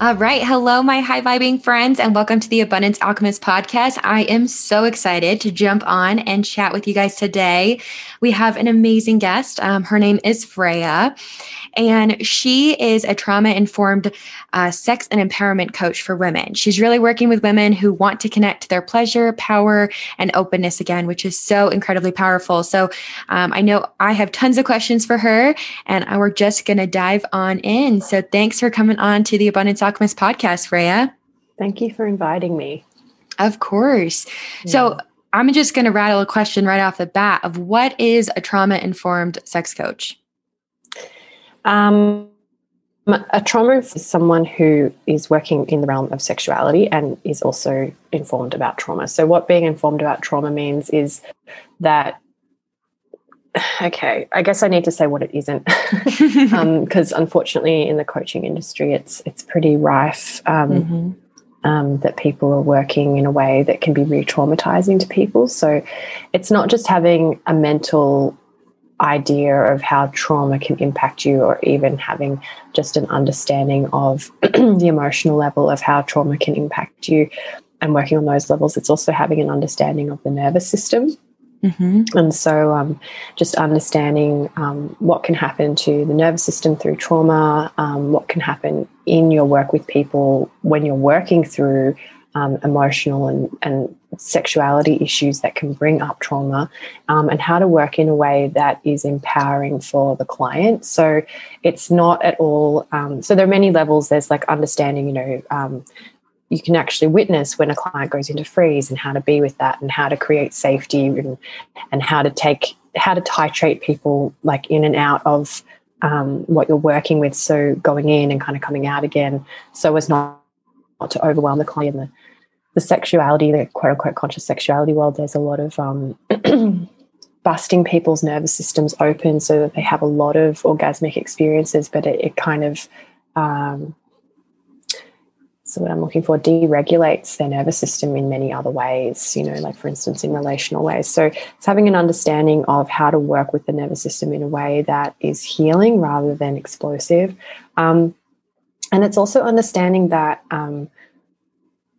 All right. Hello, my high vibing friends, and welcome to the Abundance Alchemist podcast. I am so excited to jump on and chat with you guys today. We have an amazing guest. Um, her name is Freya, and she is a trauma informed uh, sex and empowerment coach for women. She's really working with women who want to connect to their pleasure, power, and openness again, which is so incredibly powerful. So um, I know I have tons of questions for her, and we're just going to dive on in. So thanks for coming on to the Abundance Alchemist podcast, Freya. Thank you for inviting me. Of course. Yeah. So I'm just going to rattle a question right off the bat of what is a trauma informed sex coach? Um, a trauma is someone who is working in the realm of sexuality and is also informed about trauma. So, what being informed about trauma means is that, okay, I guess I need to say what it isn't, because um, unfortunately, in the coaching industry, it's it's pretty rife. Um, mm-hmm. Um, that people are working in a way that can be re traumatizing to people. So it's not just having a mental idea of how trauma can impact you, or even having just an understanding of the emotional level of how trauma can impact you and working on those levels. It's also having an understanding of the nervous system. Mm-hmm. And so, um, just understanding um, what can happen to the nervous system through trauma, um, what can happen in your work with people when you're working through um, emotional and, and sexuality issues that can bring up trauma um, and how to work in a way that is empowering for the client. So it's not at all um, so there are many levels. There's like understanding you know um, you can actually witness when a client goes into freeze and how to be with that and how to create safety and, and how to take how to titrate people like in and out of um, what you're working with. So going in and kind of coming out again so as not, not to overwhelm the client. the the sexuality, the quote unquote conscious sexuality world, there's a lot of um, busting people's nervous systems open so that they have a lot of orgasmic experiences, but it, it kind of, um, so what I'm looking for, deregulates their nervous system in many other ways, you know, like for instance, in relational ways. So it's having an understanding of how to work with the nervous system in a way that is healing rather than explosive. Um, and it's also understanding that um,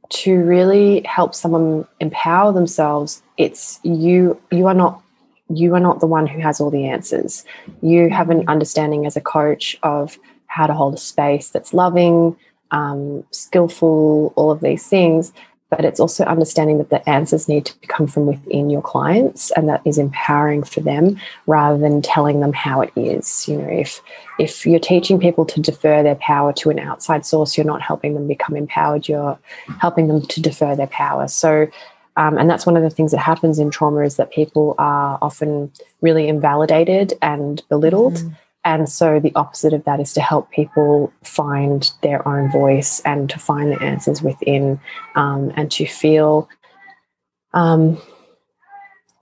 to really help someone empower themselves it's you you are not you are not the one who has all the answers. You have an understanding as a coach of how to hold a space that's loving um, skillful all of these things but it's also understanding that the answers need to come from within your clients and that is empowering for them rather than telling them how it is. You know if if you're teaching people to defer their power to an outside source you're not helping them become empowered you're helping them to defer their power. So um, and that's one of the things that happens in trauma is that people are often really invalidated and belittled. Mm-hmm and so the opposite of that is to help people find their own voice and to find the answers within um, and to feel um,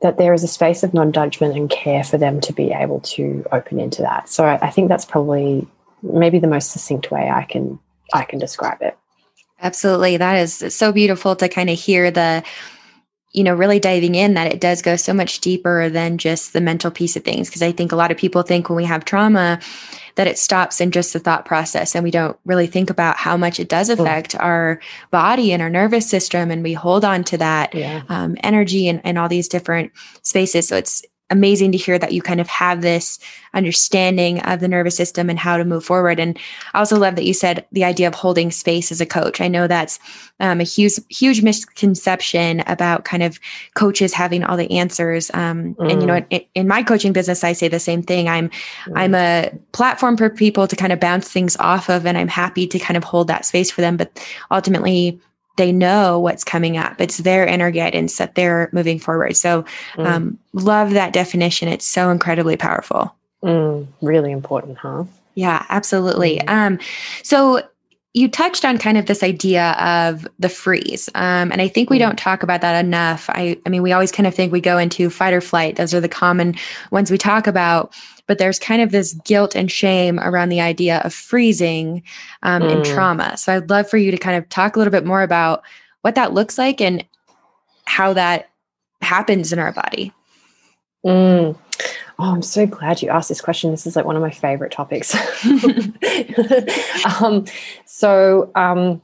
that there is a space of non judgment and care for them to be able to open into that. So I, I think that's probably maybe the most succinct way I can I can describe it. Absolutely. That is so beautiful to kind of hear the you know, really diving in that it does go so much deeper than just the mental piece of things. Because I think a lot of people think when we have trauma that it stops in just the thought process and we don't really think about how much it does affect mm. our body and our nervous system. And we hold on to that yeah. um, energy and, and all these different spaces. So it's, amazing to hear that you kind of have this understanding of the nervous system and how to move forward. And I also love that you said the idea of holding space as a coach. I know that's um, a huge, huge misconception about kind of coaches having all the answers. Um, mm. And you know, mm. in, in, my coaching business, I say the same thing. I'm, mm. I'm a platform for people to kind of bounce things off of, and I'm happy to kind of hold that space for them. But ultimately, they know what's coming up. It's their inner guidance that they're moving forward. So, mm. um, love that definition. It's so incredibly powerful. Mm, really important, huh? Yeah, absolutely. Mm. Um, so, you touched on kind of this idea of the freeze. Um, and I think we mm. don't talk about that enough. I, I mean, we always kind of think we go into fight or flight. Those are the common ones we talk about. But there's kind of this guilt and shame around the idea of freezing um, mm. in trauma. So I'd love for you to kind of talk a little bit more about what that looks like and how that happens in our body. Mm. Oh, I'm so glad you asked this question. This is like one of my favorite topics. um, so, um,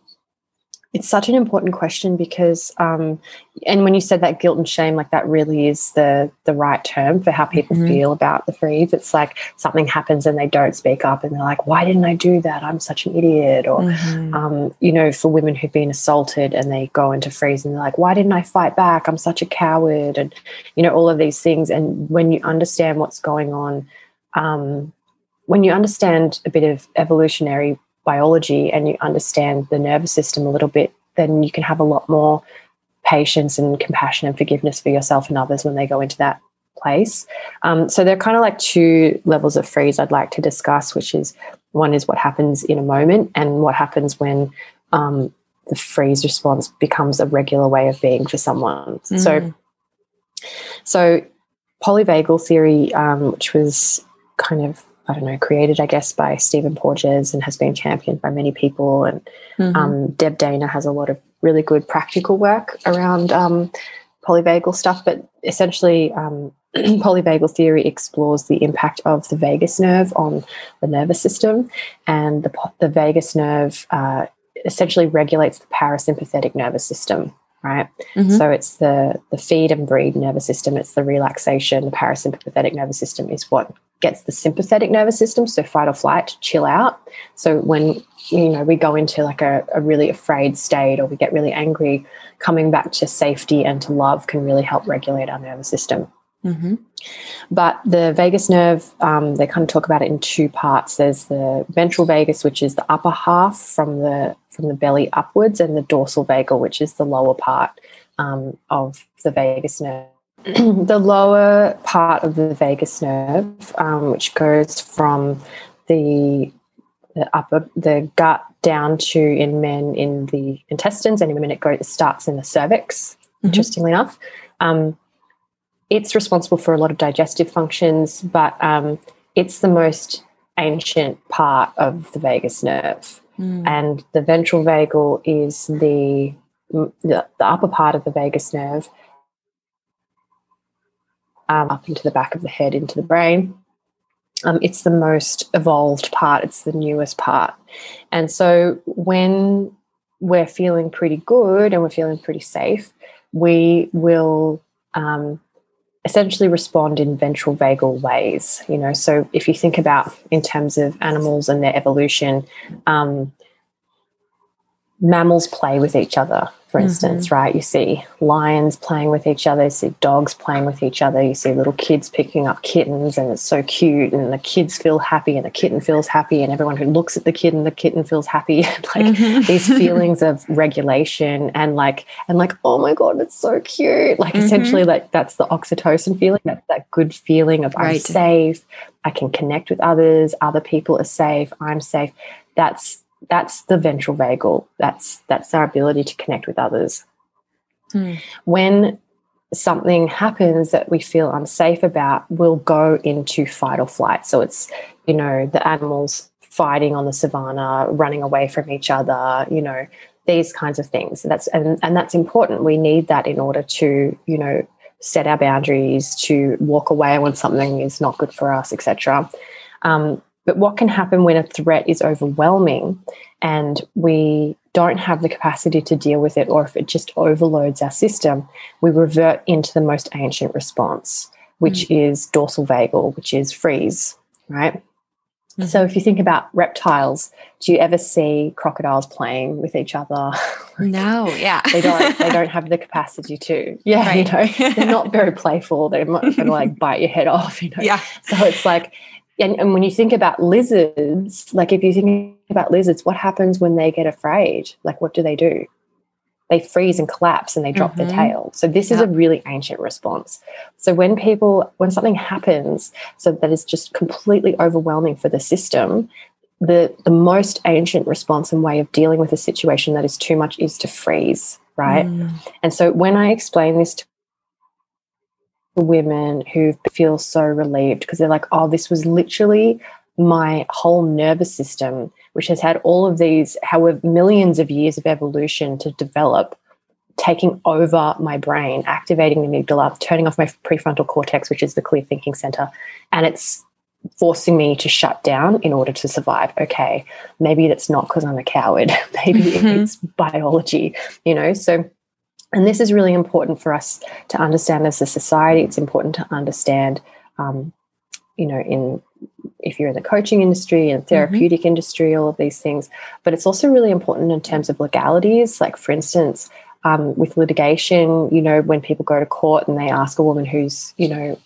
it's such an important question because, um, and when you said that guilt and shame, like that really is the the right term for how people mm-hmm. feel about the freeze. It's like something happens and they don't speak up, and they're like, "Why didn't I do that? I'm such an idiot." Or, mm-hmm. um, you know, for women who've been assaulted and they go into freeze and they're like, "Why didn't I fight back? I'm such a coward," and you know, all of these things. And when you understand what's going on, um, when you understand a bit of evolutionary biology and you understand the nervous system a little bit, then you can have a lot more patience and compassion and forgiveness for yourself and others when they go into that place. Um, so there are kind of like two levels of freeze I'd like to discuss, which is one is what happens in a moment and what happens when um, the freeze response becomes a regular way of being for someone. Mm. So, so polyvagal theory, um, which was kind of I don't know, created, I guess, by Stephen Porges and has been championed by many people. And mm-hmm. um, Deb Dana has a lot of really good practical work around um, polyvagal stuff. But essentially, um, polyvagal theory explores the impact of the vagus nerve on the nervous system. And the, the vagus nerve uh, essentially regulates the parasympathetic nervous system right? Mm-hmm. So it's the the feed and breed nervous system, it's the relaxation, the parasympathetic nervous system is what gets the sympathetic nervous system, so fight or flight, chill out. So when you know we go into like a, a really afraid state or we get really angry, coming back to safety and to love can really help regulate our nervous system. Mm-hmm. But the vagus nerve, um, they kind of talk about it in two parts. There's the ventral vagus, which is the upper half from the from the belly upwards, and the dorsal vagal, which is the lower part um, of the vagus nerve. the lower part of the vagus nerve, um, which goes from the the upper the gut down to in men in the intestines, and in women it goes it starts in the cervix. Mm-hmm. Interestingly enough, um, it's responsible for a lot of digestive functions, but um, it's the most ancient part of the vagus nerve. Mm. And the ventral vagal is the, the, the upper part of the vagus nerve um, up into the back of the head, into the brain. Um, it's the most evolved part, it's the newest part. And so when we're feeling pretty good and we're feeling pretty safe, we will um, essentially respond in ventral vagal ways you know so if you think about in terms of animals and their evolution um, mammals play with each other for instance, mm-hmm. right? You see lions playing with each other, you see dogs playing with each other, you see little kids picking up kittens, and it's so cute, and the kids feel happy, and the kitten feels happy, and everyone who looks at the kitten, the kitten feels happy. like mm-hmm. these feelings of regulation and like, and like, oh my God, it's so cute. Like, mm-hmm. essentially, like that's the oxytocin feeling, that, that good feeling of right. I'm safe, I can connect with others, other people are safe, I'm safe. That's that's the ventral vagal. That's that's our ability to connect with others. Hmm. When something happens that we feel unsafe about, we'll go into fight or flight. So it's, you know, the animals fighting on the savannah, running away from each other, you know, these kinds of things. That's and, and that's important. We need that in order to, you know, set our boundaries, to walk away when something is not good for us, etc. Um, but what can happen when a threat is overwhelming and we don't have the capacity to deal with it, or if it just overloads our system, we revert into the most ancient response, which mm. is dorsal vagal, which is freeze, right? Mm-hmm. So if you think about reptiles, do you ever see crocodiles playing with each other? no, yeah. they don't they don't have the capacity to. Yeah, right. you know, they're not very playful. They're not gonna like bite your head off, you know. Yeah. So it's like and, and when you think about lizards, like if you think about lizards, what happens when they get afraid? Like, what do they do? They freeze and collapse and they drop mm-hmm. their tail. So, this yep. is a really ancient response. So, when people, when something happens, so that is just completely overwhelming for the system, the the most ancient response and way of dealing with a situation that is too much is to freeze, right? Mm. And so when I explain this to women who feel so relieved because they're like, oh, this was literally my whole nervous system, which has had all of these, however, millions of years of evolution to develop, taking over my brain, activating the amygdala, turning off my prefrontal cortex, which is the clear thinking center. And it's forcing me to shut down in order to survive. Okay, maybe it's not because I'm a coward. maybe mm-hmm. it's biology, you know? So, and this is really important for us to understand as a society. It's important to understand, um, you know, in if you're in the coaching industry and therapeutic mm-hmm. industry, all of these things. But it's also really important in terms of legalities. Like, for instance, um, with litigation, you know, when people go to court and they ask a woman who's, you know,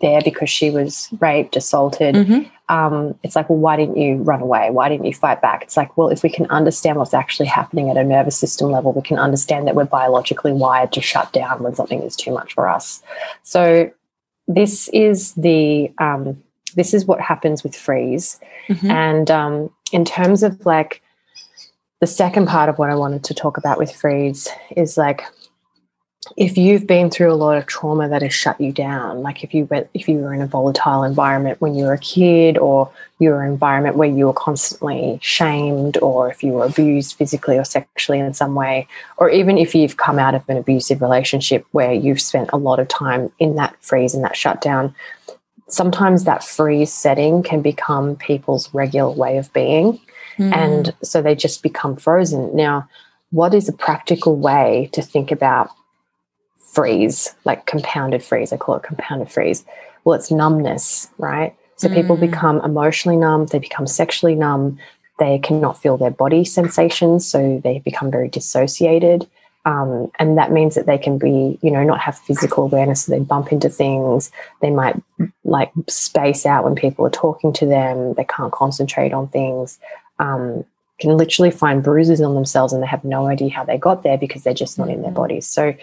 there because she was raped, assaulted. Mm-hmm. Um, it's like, well, why didn't you run away? Why didn't you fight back? It's like, well, if we can understand what's actually happening at a nervous system level, we can understand that we're biologically wired to shut down when something is too much for us. So this is the um, this is what happens with freeze. Mm-hmm. And um, in terms of like the second part of what I wanted to talk about with freeze is like if you've been through a lot of trauma that has shut you down, like if you went, if you were in a volatile environment when you were a kid, or you were an environment where you were constantly shamed, or if you were abused physically or sexually in some way, or even if you've come out of an abusive relationship where you've spent a lot of time in that freeze and that shutdown, sometimes that freeze setting can become people's regular way of being. Mm. And so they just become frozen. Now, what is a practical way to think about freeze, like compounded freeze? I call it compounded freeze. Well, it's numbness, right? So mm. people become emotionally numb, they become sexually numb, they cannot feel their body sensations, so they become very dissociated. Um, and that means that they can be, you know, not have physical awareness. So they bump into things. They might like space out when people are talking to them. They can't concentrate on things. Um, can literally find bruises on themselves and they have no idea how they got there because they're just not in their mm-hmm. bodies. So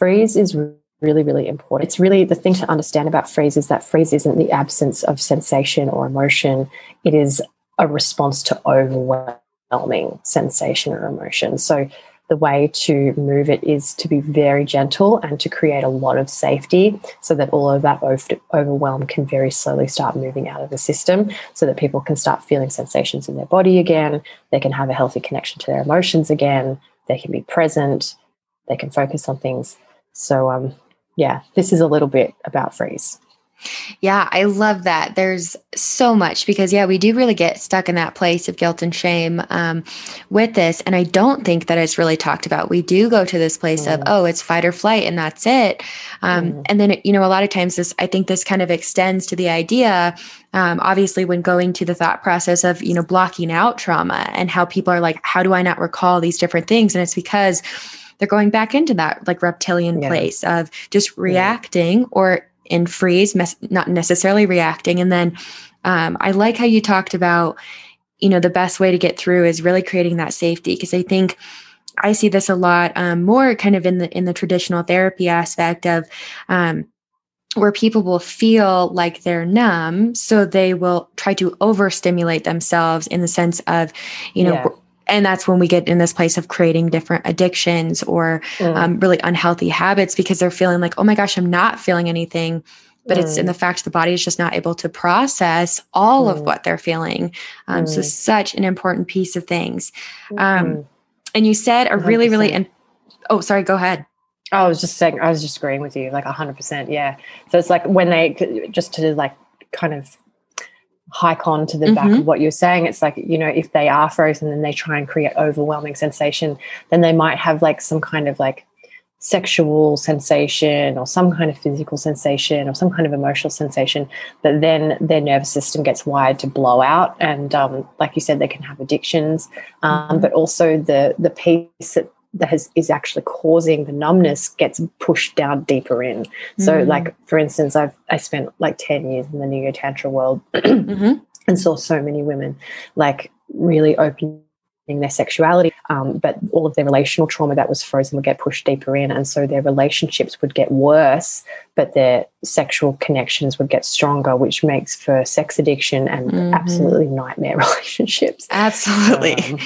freeze is really, really important. It's really the thing to understand about freeze is that freeze isn't the absence of sensation or emotion. It is a response to overwhelming sensation or emotion. So the way to move it is to be very gentle and to create a lot of safety so that all of that overwhelm can very slowly start moving out of the system so that people can start feeling sensations in their body again. They can have a healthy connection to their emotions again. They can be present. They can focus on things. So, um, yeah, this is a little bit about freeze. Yeah, I love that. There's so much because, yeah, we do really get stuck in that place of guilt and shame um, with this. And I don't think that it's really talked about. We do go to this place mm. of, oh, it's fight or flight and that's it. Um, mm. And then, you know, a lot of times this, I think this kind of extends to the idea, um, obviously, when going to the thought process of, you know, blocking out trauma and how people are like, how do I not recall these different things? And it's because, they're going back into that like reptilian yeah. place of just reacting yeah. or in freeze, mes- not necessarily reacting. And then um, I like how you talked about, you know, the best way to get through is really creating that safety because I think I see this a lot um, more kind of in the in the traditional therapy aspect of um, where people will feel like they're numb so they will try to overstimulate themselves in the sense of you know yeah and that's when we get in this place of creating different addictions or mm. um, really unhealthy habits because they're feeling like oh my gosh i'm not feeling anything but mm. it's in the fact the body is just not able to process all mm. of what they're feeling um, so mm. such an important piece of things um, mm. and you said a 100%. really really in- oh sorry go ahead I was just saying, I was just agreeing with you, like 100%. Yeah. So it's like when they, just to like kind of hike on to the mm-hmm. back of what you're saying it's like you know if they are frozen and they try and create overwhelming sensation then they might have like some kind of like sexual sensation or some kind of physical sensation or some kind of emotional sensation but then their nervous system gets wired to blow out and um, like you said they can have addictions um, mm-hmm. but also the the piece that that has, is actually causing the numbness gets pushed down deeper in. So, mm-hmm. like for instance, I've I spent like ten years in the new neo tantra world mm-hmm. and saw so many women like really opening their sexuality, um, but all of their relational trauma that was frozen would get pushed deeper in. And so their relationships would get worse, but their sexual connections would get stronger, which makes for sex addiction and mm-hmm. absolutely nightmare relationships. Absolutely. Um,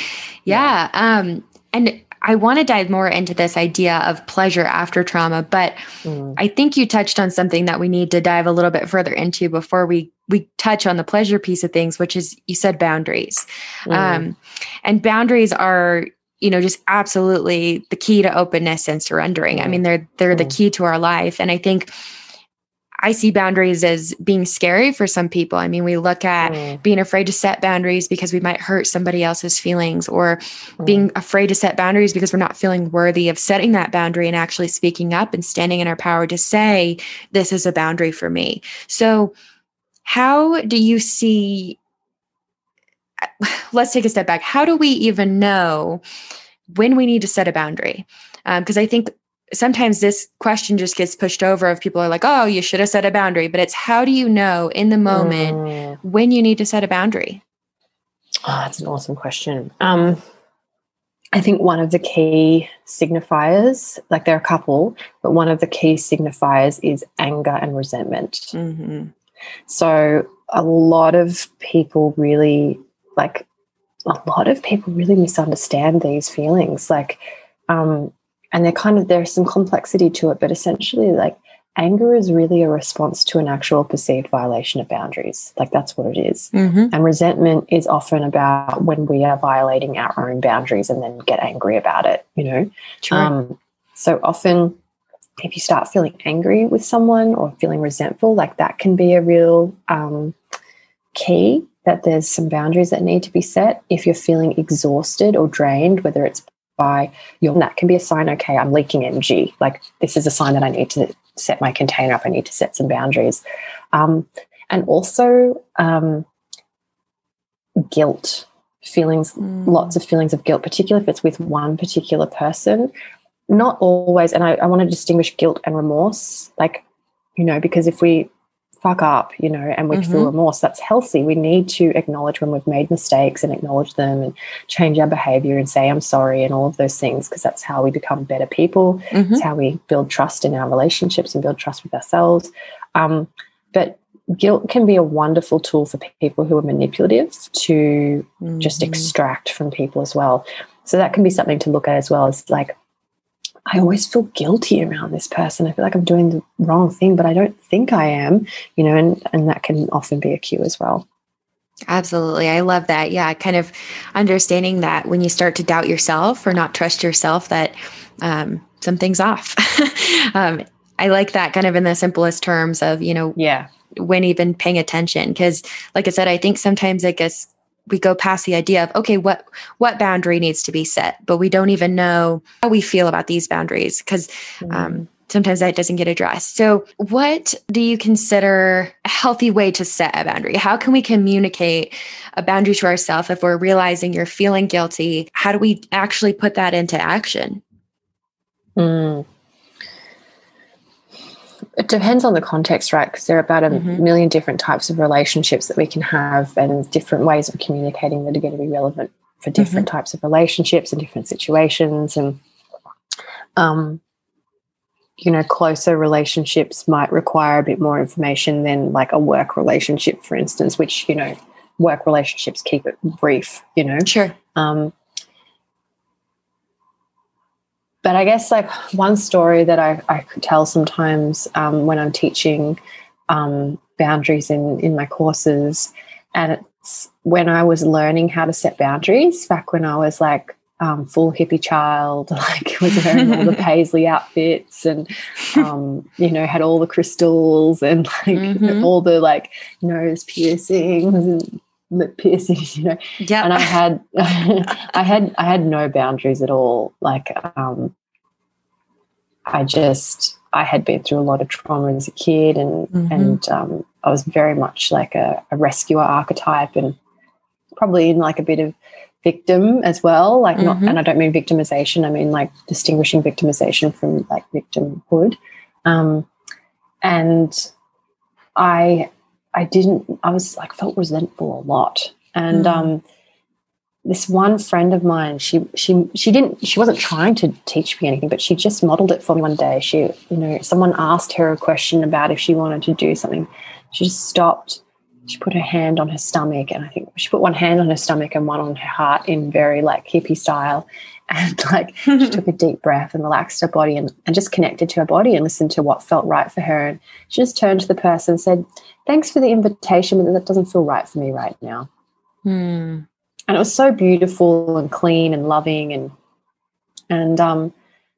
yeah. yeah. Um, and I want to dive more into this idea of pleasure after trauma, but mm. I think you touched on something that we need to dive a little bit further into before we we touch on the pleasure piece of things, which is you said boundaries, mm. um, and boundaries are you know just absolutely the key to openness and surrendering. Mm. I mean they're they're the mm. key to our life, and I think I see boundaries as being scary for some people. I mean, we look at mm. being afraid to set boundaries because we might hurt somebody else's feelings, or mm. being afraid to set boundaries because we're not feeling worthy of setting that boundary and actually speaking up and standing in our power to say, This is a boundary for me. So, how do you see? Let's take a step back. How do we even know when we need to set a boundary? Because um, I think sometimes this question just gets pushed over if people are like oh you should have set a boundary but it's how do you know in the moment mm. when you need to set a boundary oh that's an awesome question um, i think one of the key signifiers like there are a couple but one of the key signifiers is anger and resentment mm-hmm. so a lot of people really like a lot of people really misunderstand these feelings like um, and they're kind of there's some complexity to it but essentially like anger is really a response to an actual perceived violation of boundaries like that's what it is. Mm-hmm. and resentment is often about when we are violating our own boundaries and then get angry about it you know um, so often if you start feeling angry with someone or feeling resentful like that can be a real um, key that there's some boundaries that need to be set if you're feeling exhausted or drained whether it's by your that can be a sign okay i'm leaking energy like this is a sign that i need to set my container up. I need to set some boundaries. Um, and also um, guilt feelings mm. lots of feelings of guilt particularly if it's with one particular person. Not always and I, I want to distinguish guilt and remorse like you know because if we fuck up, you know, and we mm-hmm. feel remorse. That's healthy. We need to acknowledge when we've made mistakes and acknowledge them and change our behavior and say, I'm sorry, and all of those things, because that's how we become better people. Mm-hmm. It's how we build trust in our relationships and build trust with ourselves. Um, but guilt can be a wonderful tool for people who are manipulative to mm-hmm. just extract from people as well. So that can be something to look at as well as like, I always feel guilty around this person. I feel like I'm doing the wrong thing, but I don't think I am, you know, and, and that can often be a cue as well. Absolutely. I love that. Yeah. Kind of understanding that when you start to doubt yourself or not trust yourself, that um, something's off. um, I like that kind of in the simplest terms of, you know, yeah, when even paying attention. Cause like I said, I think sometimes it gets we go past the idea of okay what what boundary needs to be set? But we don't even know how we feel about these boundaries because mm-hmm. um, sometimes that doesn't get addressed. So what do you consider a healthy way to set a boundary? How can we communicate a boundary to ourselves if we're realizing you're feeling guilty? How do we actually put that into action? Mm it depends on the context, right? Because there are about a mm-hmm. million different types of relationships that we can have and different ways of communicating that are going to be relevant for different mm-hmm. types of relationships and different situations. And, um, you know, closer relationships might require a bit more information than like a work relationship, for instance, which, you know, work relationships keep it brief, you know? Sure. Um, but I guess like one story that I, I could tell sometimes um, when I'm teaching um, boundaries in, in my courses, and it's when I was learning how to set boundaries back when I was like um, full hippie child, like was wearing all the paisley outfits and, um, you know, had all the crystals and like mm-hmm. all the like nose piercings and lip piercings, you know. Yeah. And I had I had I had no boundaries at all. Like um I just I had been through a lot of trauma as a kid and mm-hmm. and um, I was very much like a, a, rescuer archetype and probably in like a bit of victim as well. Like not mm-hmm. and I don't mean victimization, I mean like distinguishing victimization from like victimhood. Um, and I I didn't I was like felt resentful a lot and mm. um, this one friend of mine, she she she didn't she wasn't trying to teach me anything, but she just modeled it for me one day. She, you know, someone asked her a question about if she wanted to do something. She just stopped. She put her hand on her stomach, and I think she put one hand on her stomach and one on her heart in very like hippie style. And like she took a deep breath and relaxed her body and, and just connected to her body and listened to what felt right for her. And she just turned to the person and said, Thanks for the invitation, but that doesn't feel right for me right now. Hmm and it was so beautiful and clean and loving and and um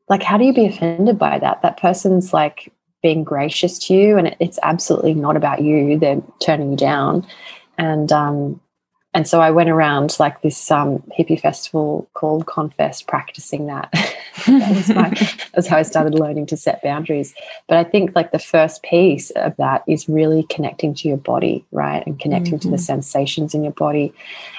like how do you be offended by that that person's like being gracious to you and it, it's absolutely not about you they're turning you down and um and so I went around like this um, hippie festival called Confest, practicing that. that was my, that's how I started learning to set boundaries. But I think like the first piece of that is really connecting to your body, right, and connecting mm-hmm. to the mm-hmm. sensations in your body,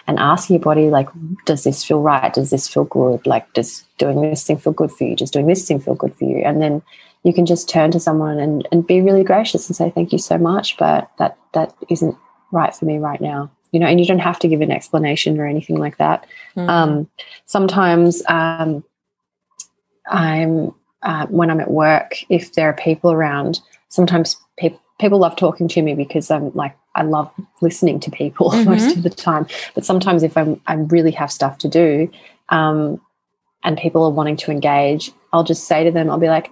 and asking your body like, does this feel right? Does this feel good? Like, does doing this thing feel good for you? Does doing this thing feel good for you? And then you can just turn to someone and, and be really gracious and say thank you so much, but that that isn't right for me right now you know, and you don't have to give an explanation or anything like that. Mm-hmm. Um, sometimes um, I'm uh, when I'm at work, if there are people around, sometimes pe- people love talking to me because I'm like I love listening to people mm-hmm. most of the time. But sometimes if I'm I really have stuff to do, um, and people are wanting to engage, I'll just say to them, I'll be like,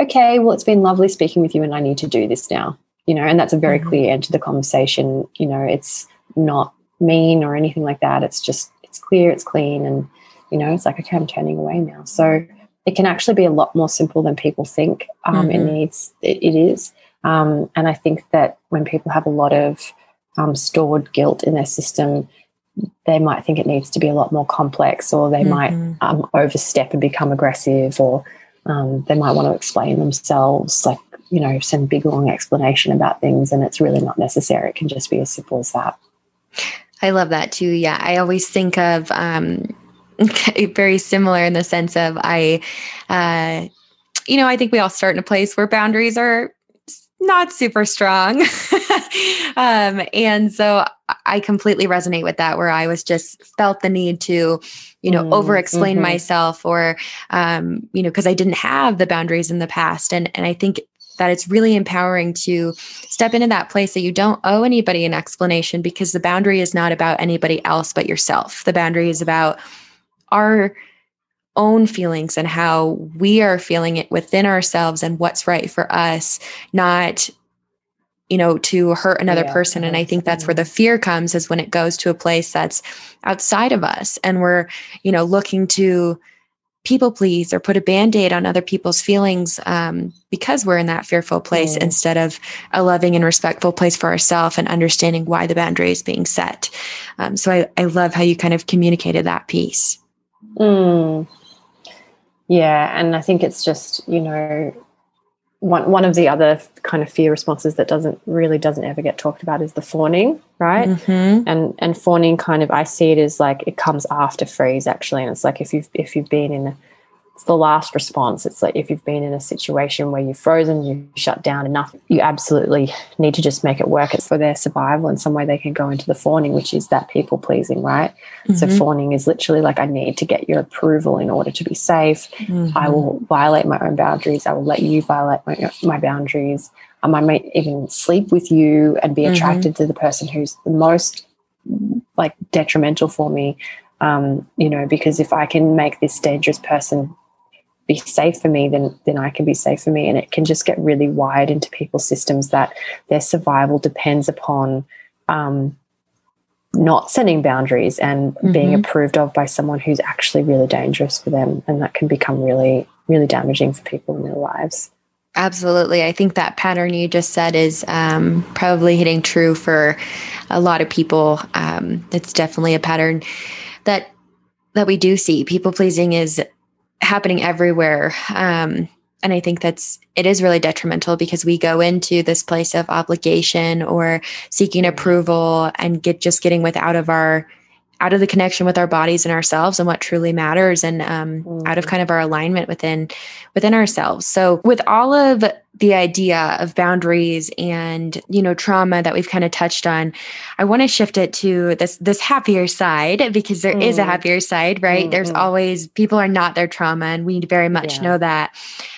okay, well, it's been lovely speaking with you, and I need to do this now. You know, and that's a very mm-hmm. clear end to the conversation. You know, it's not mean or anything like that. It's just it's clear, it's clean, and you know, it's like okay, I'm turning away now. So it can actually be a lot more simple than people think. Um, mm-hmm. It needs it, it is, um, and I think that when people have a lot of um, stored guilt in their system, they might think it needs to be a lot more complex, or they mm-hmm. might um, overstep and become aggressive, or um, they might want to explain themselves, like you know, send big long explanation about things, and it's really not necessary. It can just be as simple as that. I love that too. Yeah. I always think of um, very similar in the sense of I, uh, you know, I think we all start in a place where boundaries are not super strong. um, and so I completely resonate with that, where I was just felt the need to, you know, mm, over explain mm-hmm. myself or, um, you know, because I didn't have the boundaries in the past. And, and I think that it's really empowering to step into that place that you don't owe anybody an explanation because the boundary is not about anybody else but yourself. The boundary is about our own feelings and how we are feeling it within ourselves and what's right for us, not you know to hurt another yeah, person and i think that's where the fear comes is when it goes to a place that's outside of us and we're you know looking to people please or put a band-aid on other people's feelings um, because we're in that fearful place mm. instead of a loving and respectful place for ourselves and understanding why the boundary is being set um, so I, I love how you kind of communicated that piece mm. yeah and i think it's just you know one one of the other kind of fear responses that doesn't really doesn't ever get talked about is the fawning, right? Mm-hmm. And and fawning kind of I see it as like it comes after freeze actually, and it's like if you've if you've been in it's the last response. It's like if you've been in a situation where you've frozen, you shut down enough, you absolutely need to just make it work. It's for their survival. In some way, they can go into the fawning, which is that people pleasing, right? Mm-hmm. So fawning is literally like, I need to get your approval in order to be safe. Mm-hmm. I will violate my own boundaries. I will let you violate my, my boundaries. Um, I might even sleep with you and be mm-hmm. attracted mm-hmm. to the person who's the most like detrimental for me. Um, you know, because if I can make this dangerous person be safe for me, then then I can be safe for me. And it can just get really wired into people's systems that their survival depends upon um, not setting boundaries and mm-hmm. being approved of by someone who's actually really dangerous for them. And that can become really, really damaging for people in their lives. Absolutely. I think that pattern you just said is um, probably hitting true for a lot of people. Um, it's definitely a pattern that that we do see. People pleasing is happening everywhere. Um, and I think that's it is really detrimental because we go into this place of obligation or seeking approval and get just getting without of our out of the connection with our bodies and ourselves and what truly matters and um, mm. out of kind of our alignment within within ourselves so with all of the idea of boundaries and you know trauma that we've kind of touched on i want to shift it to this this happier side because there mm. is a mm. happier side right mm-hmm. there's always people are not their trauma and we very much yeah. know that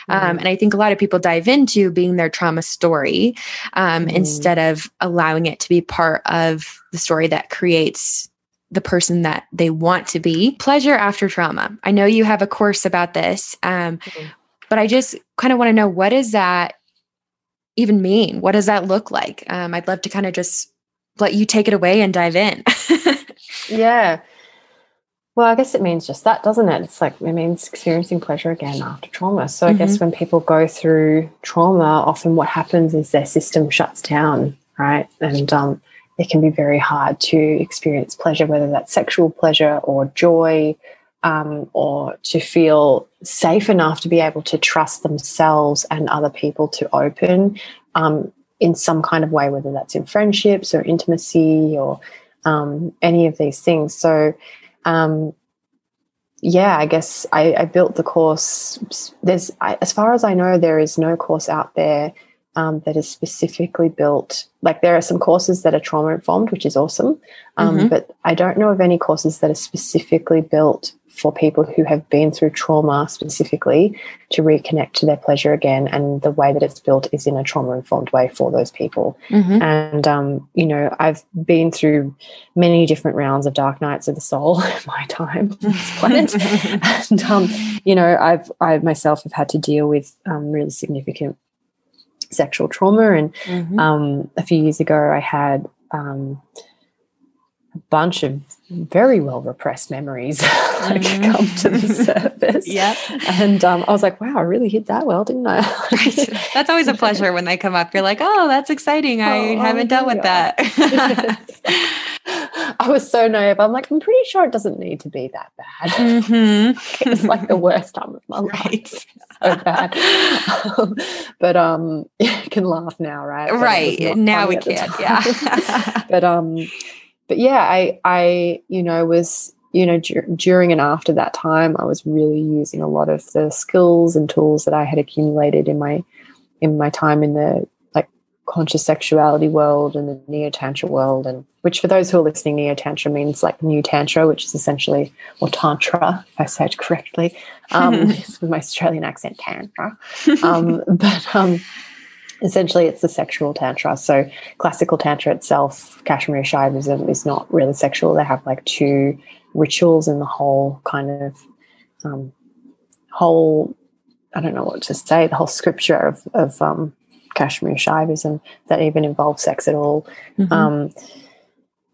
um, mm-hmm. and i think a lot of people dive into being their trauma story um, mm. instead of allowing it to be part of the story that creates the person that they want to be. Pleasure after trauma. I know you have a course about this, um, mm-hmm. but I just kind of want to know what does that even mean? What does that look like? Um, I'd love to kind of just let you take it away and dive in. yeah. Well, I guess it means just that, doesn't it? It's like it means experiencing pleasure again after trauma. So mm-hmm. I guess mm-hmm. when people go through trauma, often what happens is their system shuts down, right? And um, it can be very hard to experience pleasure, whether that's sexual pleasure or joy, um, or to feel safe enough to be able to trust themselves and other people to open um, in some kind of way, whether that's in friendships or intimacy or um, any of these things. So, um, yeah, I guess I, I, built the course. There's, I, as far as I know, there is no course out there um, that is specifically built. Like there are some courses that are trauma informed, which is awesome, um, mm-hmm. but I don't know of any courses that are specifically built for people who have been through trauma specifically to reconnect to their pleasure again. And the way that it's built is in a trauma informed way for those people. Mm-hmm. And, um, you know, I've been through many different rounds of dark nights of the soul in my time on this planet. and, um, you know, I've, I myself have had to deal with um, really significant sexual trauma. And mm-hmm. um, a few years ago, I had um, a bunch of very well repressed memories like mm-hmm. come to the surface. yeah. And um, I was like, wow, I really hit that well, didn't I? That's always a pleasure when they come up. You're like, oh, that's exciting. I oh, haven't dealt with that. I was so naive. I'm like, I'm pretty sure it doesn't need to be that bad. Mm-hmm. it's like the worst time of my right. life. so bad. Um, but um, you can laugh now, right? Right. Now we can. Yeah. but um, but yeah, I I you know was you know dur- during and after that time, I was really using a lot of the skills and tools that I had accumulated in my in my time in the like conscious sexuality world and the neo tantra world. And which for those who are listening neo tantra means like new tantra which is essentially or tantra if i say it correctly. Um with my australian accent tantra. Um but um essentially it's the sexual tantra so classical tantra itself kashmir shaivism is not really sexual they have like two rituals in the whole kind of um whole i don't know what to say the whole scripture of of um Kashmir Shaivism that even involves sex at all. Mm-hmm. Um,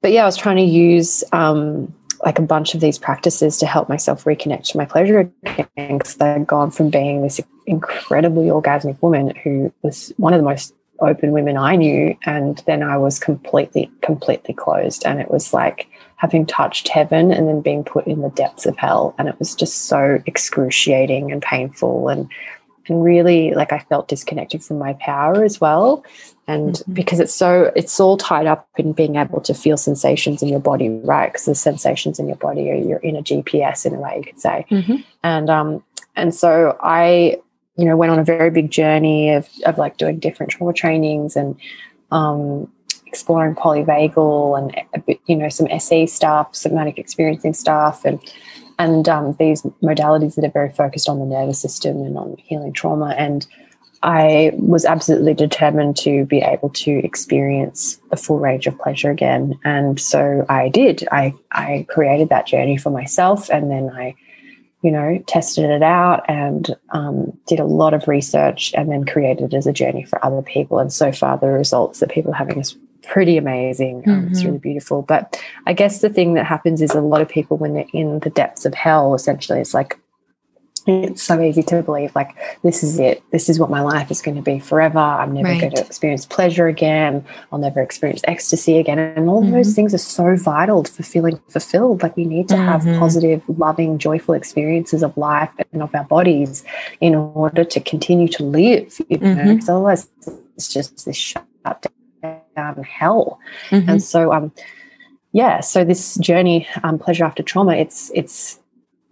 but yeah, I was trying to use um, like a bunch of these practices to help myself reconnect to my pleasure again because I'd gone from being this incredibly orgasmic woman who was one of the most open women I knew, and then I was completely, completely closed. And it was like having touched heaven and then being put in the depths of hell. And it was just so excruciating and painful and and really like I felt disconnected from my power as well. And mm-hmm. because it's so, it's all tied up in being able to feel sensations in your body, right? Because the sensations in your body are your inner GPS in a way you could say. Mm-hmm. And um, and so I, you know, went on a very big journey of of like doing different trauma trainings and um, exploring polyvagal and you know some SE stuff, somatic experiencing stuff, and and um, these modalities that are very focused on the nervous system and on healing trauma. And I was absolutely determined to be able to experience the full range of pleasure again. And so I did. I, I created that journey for myself and then I, you know, tested it out and um, did a lot of research and then created it as a journey for other people. And so far, the results that people are having is pretty amazing. Um, mm-hmm. It's really beautiful. But I guess the thing that happens is a lot of people, when they're in the depths of hell, essentially, it's like, it's so easy to believe like this is it this is what my life is going to be forever i'm never right. going to experience pleasure again i'll never experience ecstasy again and all mm-hmm. those things are so vital for feeling fulfilled like we need to have mm-hmm. positive loving joyful experiences of life and of our bodies in order to continue to live you know because mm-hmm. otherwise it's just this shut down hell. Mm-hmm. And so, um, yeah, so this journey, um, pleasure after trauma, it's it's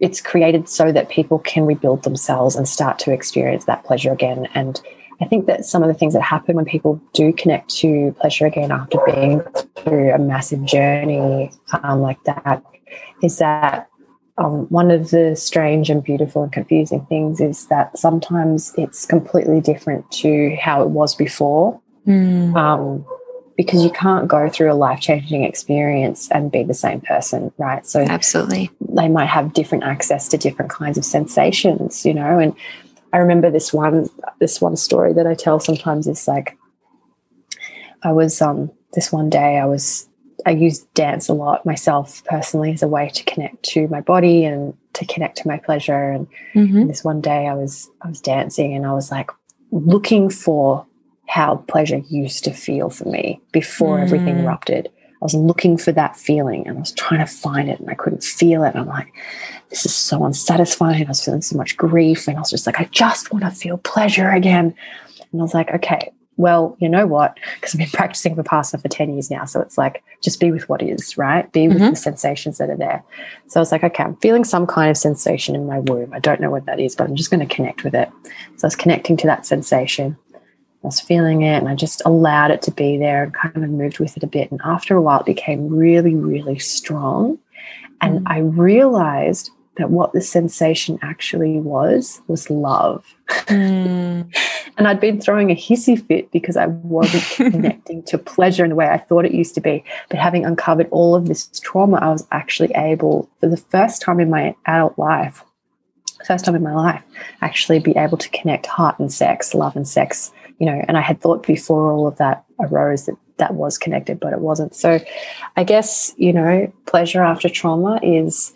it's created so that people can rebuild themselves and start to experience that pleasure again. And I think that some of the things that happen when people do connect to pleasure again after being through a massive journey um, like that is that um, one of the strange and beautiful and confusing things is that sometimes it's completely different to how it was before. Mm. Um, because you can't go through a life changing experience and be the same person, right? So, absolutely, they might have different access to different kinds of sensations, you know. And I remember this one, this one story that I tell sometimes is like, I was um this one day I was I used dance a lot myself personally as a way to connect to my body and to connect to my pleasure. And, mm-hmm. and this one day I was I was dancing and I was like looking for how pleasure used to feel for me before mm. everything erupted. I was looking for that feeling and I was trying to find it and I couldn't feel it. And I'm like, this is so unsatisfying. I was feeling so much grief. And I was just like, I just want to feel pleasure again. And I was like, okay, well, you know what? Because I've been practicing Vipassana for 10 years now. So it's like, just be with what is, right? Be with mm-hmm. the sensations that are there. So I was like, okay, I'm feeling some kind of sensation in my womb. I don't know what that is, but I'm just going to connect with it. So I was connecting to that sensation. I was feeling it and I just allowed it to be there and kind of moved with it a bit. And after a while, it became really, really strong. And mm. I realized that what the sensation actually was was love. Mm. and I'd been throwing a hissy fit because I wasn't connecting to pleasure in the way I thought it used to be. But having uncovered all of this trauma, I was actually able, for the first time in my adult life, first time in my life, actually be able to connect heart and sex, love and sex you know, and I had thought before all of that arose that that was connected, but it wasn't. So I guess, you know, pleasure after trauma is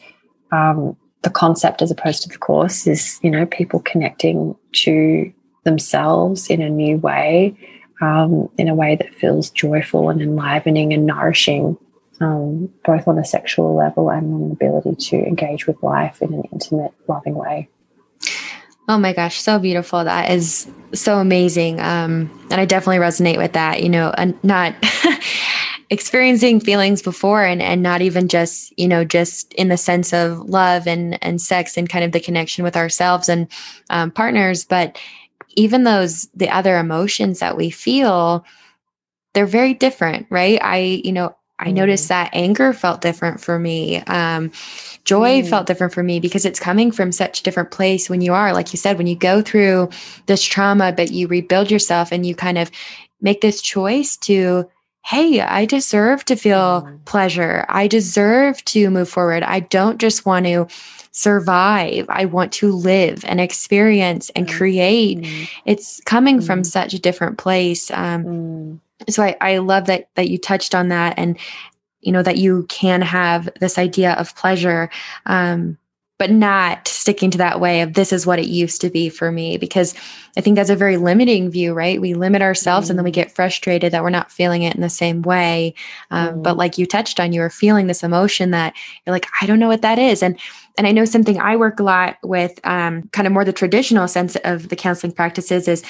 um, the concept as opposed to the course is, you know, people connecting to themselves in a new way, um, in a way that feels joyful and enlivening and nourishing, um, both on a sexual level and on the ability to engage with life in an intimate, loving way. Oh my gosh, so beautiful. That is so amazing. Um, and I definitely resonate with that, you know, and not experiencing feelings before and, and not even just, you know, just in the sense of love and, and sex and kind of the connection with ourselves and um, partners, but even those, the other emotions that we feel, they're very different, right? I, you know, I noticed mm. that anger felt different for me. Um, joy mm. felt different for me because it's coming from such a different place when you are, like you said, when you go through this trauma, but you rebuild yourself and you kind of make this choice to, hey, I deserve to feel mm. pleasure. I deserve to move forward. I don't just want to survive. I want to live and experience and mm. create. Mm. It's coming from mm. such a different place. Um, so I, I love that that you touched on that and you know that you can have this idea of pleasure um, but not sticking to that way of this is what it used to be for me because i think that's a very limiting view right we limit ourselves mm. and then we mm. get frustrated that we're not feeling it in the same way um, mm. but like you touched on you were feeling this emotion that you're like i don't know what that is and and i know something i work a lot with um, kind of more the traditional sense of the counseling practices is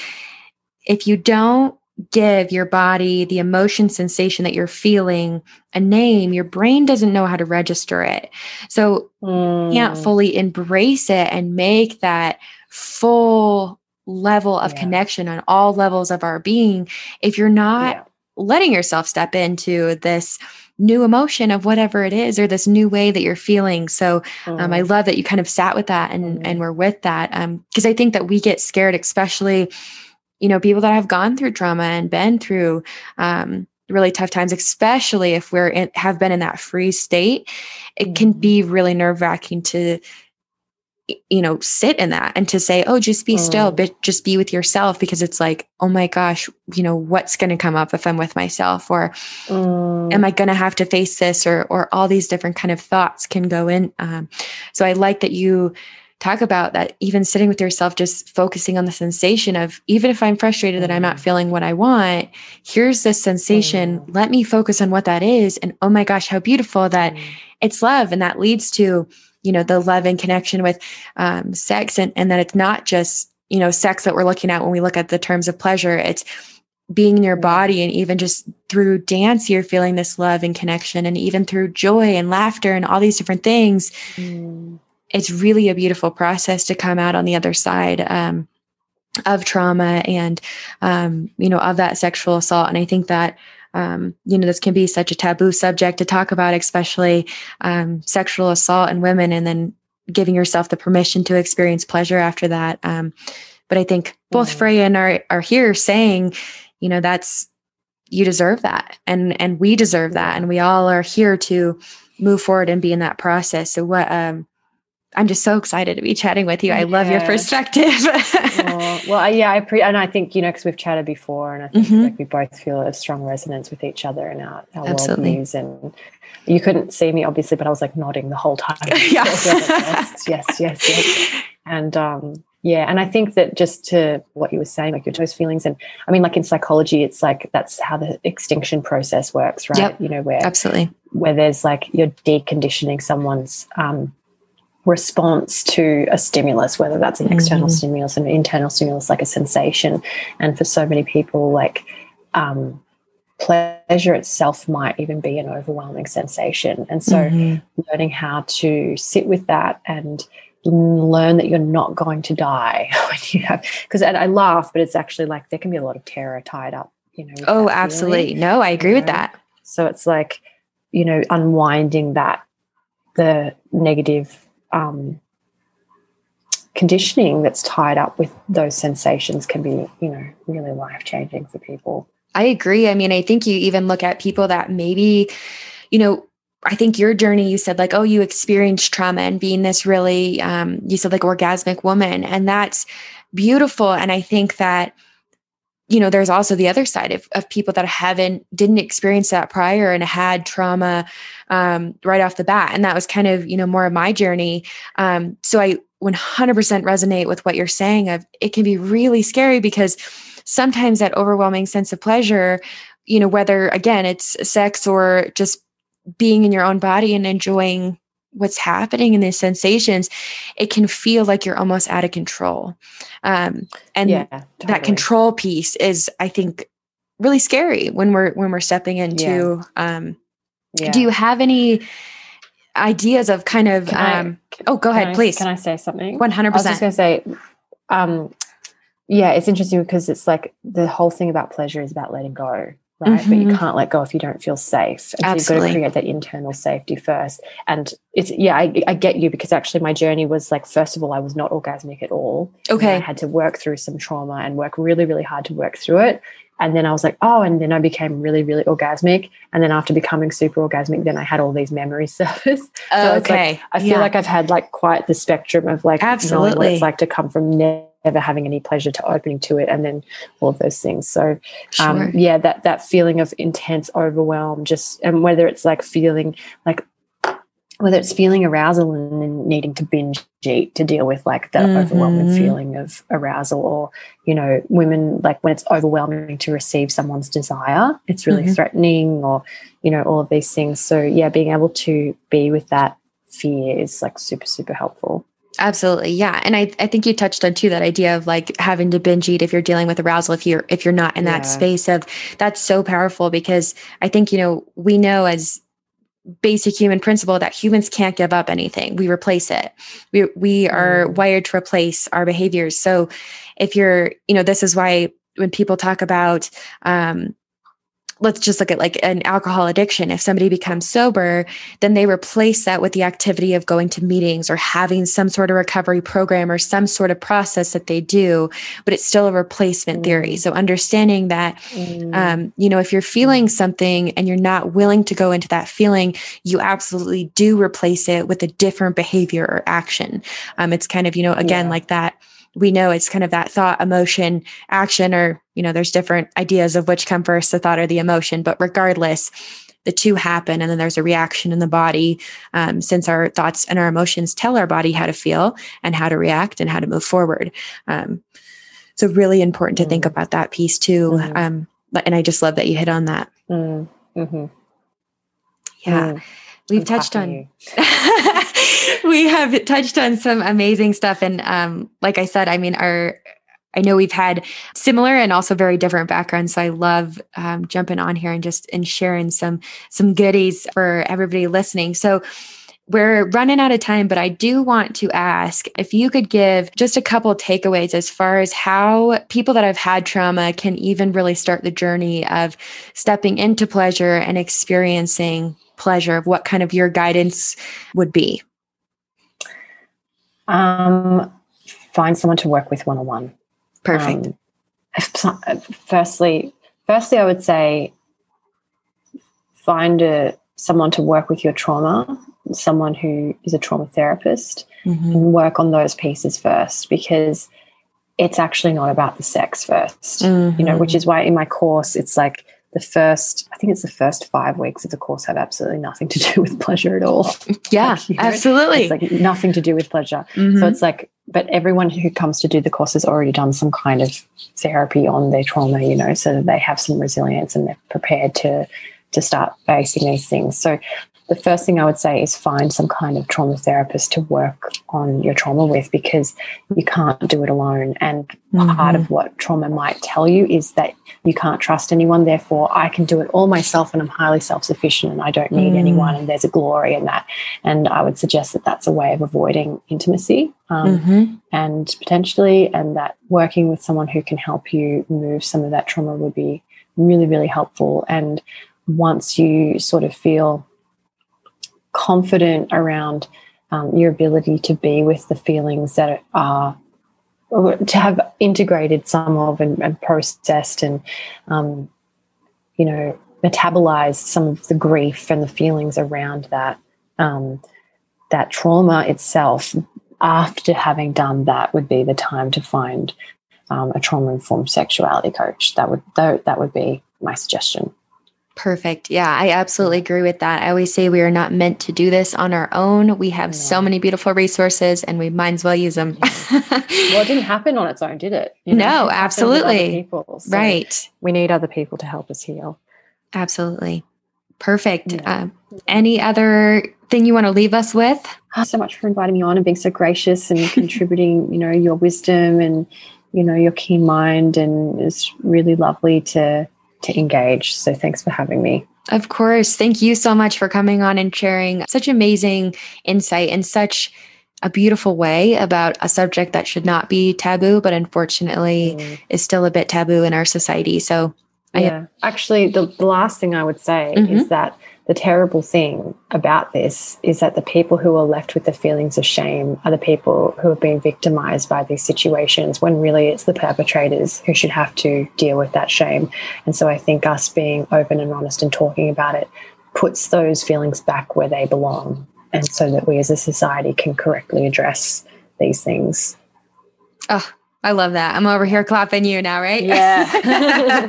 if you don't give your body the emotion sensation that you're feeling a name, your brain doesn't know how to register it. So mm. you can't mm. fully embrace it and make that full level of yeah. connection on all levels of our being if you're not yeah. letting yourself step into this new emotion of whatever it is or this new way that you're feeling so um, i mm. love that you kind of sat with that and mm. and we're with that because um, i think that we get scared especially you know, people that have gone through trauma and been through um, really tough times, especially if we're in, have been in that free state, it mm-hmm. can be really nerve wracking to, you know, sit in that and to say, oh, just be mm. still, but just be with yourself because it's like, oh my gosh, you know, what's going to come up if I'm with myself or mm. am I going to have to face this or, or all these different kind of thoughts can go in. Um, so I like that you, talk about that even sitting with yourself just focusing on the sensation of even if i'm frustrated that i'm not mm. feeling what i want here's this sensation mm. let me focus on what that is and oh my gosh how beautiful that mm. it's love and that leads to you know the love and connection with um, sex and, and that it's not just you know sex that we're looking at when we look at the terms of pleasure. It's being in your body and even just through dance you're feeling this love and connection and even through joy and laughter and all these different things. Mm. It's really a beautiful process to come out on the other side. Um, of trauma and um, you know of that sexual assault. And i think that um, you know this can be such a taboo subject to talk about especially um, sexual assault in women and then giving yourself the permission to experience pleasure after that. Um, but i think both mm-hmm. freya and are, are here saying you know that's you deserve that. And and we deserve that. And we all are here to move forward and be in that process. So what um I'm just so excited to be chatting with you. I love your perspective. well, well, yeah, I pre- and I think you know because we've chatted before, and I think mm-hmm. like we both feel a strong resonance with each other and our, our worldviews. And you couldn't see me obviously, but I was like nodding the whole time. yeah. yes, yes, yes, yes. And um, yeah, and I think that just to what you were saying, like your those feelings, and I mean, like in psychology, it's like that's how the extinction process works, right? Yep. You know, where absolutely where there's like you're deconditioning someone's um, response to a stimulus, whether that's an external mm-hmm. stimulus, an internal stimulus, like a sensation. And for so many people, like um, pleasure itself might even be an overwhelming sensation. And so, mm-hmm. learning how to sit with that and learn that you're not going to die when you have because I laugh, but it's actually like there can be a lot of terror tied up. You know. Oh, absolutely. Feeling, no, I agree you know? with that. So it's like you know unwinding that the negative um, conditioning that's tied up with those sensations can be, you know, really life changing for people. I agree. I mean, I think you even look at people that maybe, you know, I think your journey, you said like, oh, you experienced trauma and being this really, um, you said like orgasmic woman. And that's beautiful. And I think that, you know, there's also the other side of, of people that haven't, didn't experience that prior and had trauma um, right off the bat. And that was kind of, you know, more of my journey. Um, so I 100% resonate with what you're saying of it can be really scary because sometimes that overwhelming sense of pleasure, you know, whether again, it's sex or just being in your own body and enjoying what's happening in these sensations, it can feel like you're almost out of control. Um, and yeah, totally. that control piece is, I think, really scary when we're when we're stepping into yeah. um, yeah. Do you have any ideas of kind of? Um, I, oh, go ahead, I, please. Can I say something? One hundred percent. I was just going to say, um, yeah, it's interesting because it's like the whole thing about pleasure is about letting go, right? Mm-hmm. But you mm-hmm. can't let go if you don't feel safe. And Absolutely. So you've got to create that internal safety first. And it's yeah, I, I, get you because actually my journey was like first of all, I was not orgasmic at all. Okay, I had to work through some trauma and work really, really hard to work through it. And then I was like, oh, and then I became really, really orgasmic. And then after becoming super orgasmic, then I had all these memories surface. so okay. Like, I feel yeah. like I've had like quite the spectrum of like Absolutely. what it's like to come from never having any pleasure to opening to it and then all of those things. So um, sure. yeah, that that feeling of intense overwhelm, just and whether it's like feeling like whether it's feeling arousal and then needing to binge eat to deal with like the mm-hmm. overwhelming feeling of arousal or you know women like when it's overwhelming to receive someone's desire it's really mm-hmm. threatening or you know all of these things so yeah being able to be with that fear is like super super helpful Absolutely. Yeah. And I, I think you touched on too that idea of like having to binge eat if you're dealing with arousal, if you're if you're not in yeah. that space of that's so powerful because I think, you know, we know as basic human principle that humans can't give up anything. We replace it. We we are mm. wired to replace our behaviors. So if you're, you know, this is why when people talk about um, let's just look at like an alcohol addiction. If somebody becomes sober, then they replace that with the activity of going to meetings or having some sort of recovery program or some sort of process that they do, but it's still a replacement mm. theory. So understanding that, mm. um, you know, if you're feeling something and you're not willing to go into that feeling, you absolutely do replace it with a different behavior or action. Um, it's kind of, you know, again, yeah. like that we know it's kind of that thought, emotion, action, or, you know, there's different ideas of which come first, the thought or the emotion. But regardless, the two happen and then there's a reaction in the body um, since our thoughts and our emotions tell our body how to feel and how to react and how to move forward um, so really important to mm. think about that piece too mm. um, and i just love that you hit on that mm. mm-hmm. yeah mm. We've I'm touched on we have touched on some amazing stuff. And um, like I said, I mean, our I know we've had similar and also very different backgrounds. So I love um, jumping on here and just and sharing some some goodies for everybody listening. So we're running out of time, but I do want to ask if you could give just a couple takeaways as far as how people that have had trauma can even really start the journey of stepping into pleasure and experiencing pleasure, of what kind of your guidance would be. Um, find someone to work with one on one. Perfect. Um, firstly, firstly, I would say find a someone to work with your trauma, someone who is a trauma therapist, mm-hmm. and work on those pieces first because it's actually not about the sex 1st mm-hmm. you know, which mm-hmm. is why in my course it's like the first, I think it's the first five weeks of the course have absolutely nothing to do with pleasure at all. Yeah, like, you know, absolutely. It's like nothing to do with pleasure. Mm-hmm. So it's like, but everyone who comes to do the course has already done some kind of therapy on their trauma, you know, so that they have some resilience and they're prepared to to start facing these things. So the first thing I would say is find some kind of trauma therapist to work on your trauma with because you can't do it alone. And mm-hmm. part of what trauma might tell you is that you can't trust anyone. Therefore, I can do it all myself and I'm highly self sufficient and I don't need mm. anyone. And there's a glory in that. And I would suggest that that's a way of avoiding intimacy um, mm-hmm. and potentially, and that working with someone who can help you move some of that trauma would be really, really helpful. And once you sort of feel confident around um, your ability to be with the feelings that are to have integrated some of and, and processed and um, you know metabolized some of the grief and the feelings around that um, that trauma itself after having done that would be the time to find um, a trauma informed sexuality coach. That would that, that would be my suggestion Perfect. Yeah, I absolutely agree with that. I always say we are not meant to do this on our own. We have yeah. so many beautiful resources and we might as well use them. well, it didn't happen on its own, did it? You know, no, it absolutely. People, so right. We need other people to help us heal. Absolutely. Perfect. Yeah. Uh, any other thing you want to leave us with? Oh, so much for inviting me on and being so gracious and contributing, you know, your wisdom and, you know, your keen mind. And it's really lovely to to engage. So thanks for having me. Of course. Thank you so much for coming on and sharing such amazing insight and such a beautiful way about a subject that should not be taboo, but unfortunately mm. is still a bit taboo in our society. So, yeah, I, actually, the, last thing I would say mm-hmm. is that the terrible thing about this is that the people who are left with the feelings of shame are the people who have been victimized by these situations when really it's the perpetrators who should have to deal with that shame. And so I think us being open and honest and talking about it puts those feelings back where they belong. And so that we as a society can correctly address these things. Oh, I love that. I'm over here clapping you now, right? Yeah.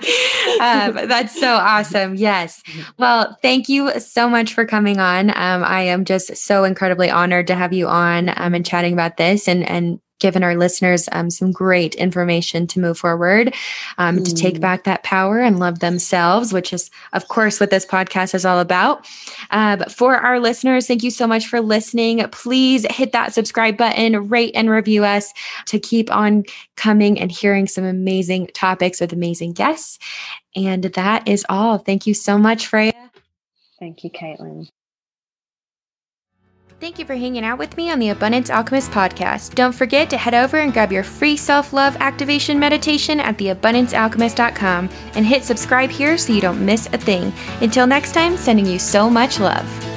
um, that's so awesome. Yes. Well, thank you so much for coming on. Um, I am just so incredibly honored to have you on um, and chatting about this and and given our listeners um, some great information to move forward, um, mm. to take mm. back that power and love themselves, which is, of course, what this podcast is all about. Uh, but for our listeners, thank you so much for listening. Please hit that subscribe button, rate and review us to keep on coming and hearing some amazing topics with amazing guests. And that is all. Thank you so much, Freya. Thank you, Caitlyn. Thank you for hanging out with me on the Abundance Alchemist podcast. Don't forget to head over and grab your free self love activation meditation at theabundancealchemist.com and hit subscribe here so you don't miss a thing. Until next time, sending you so much love.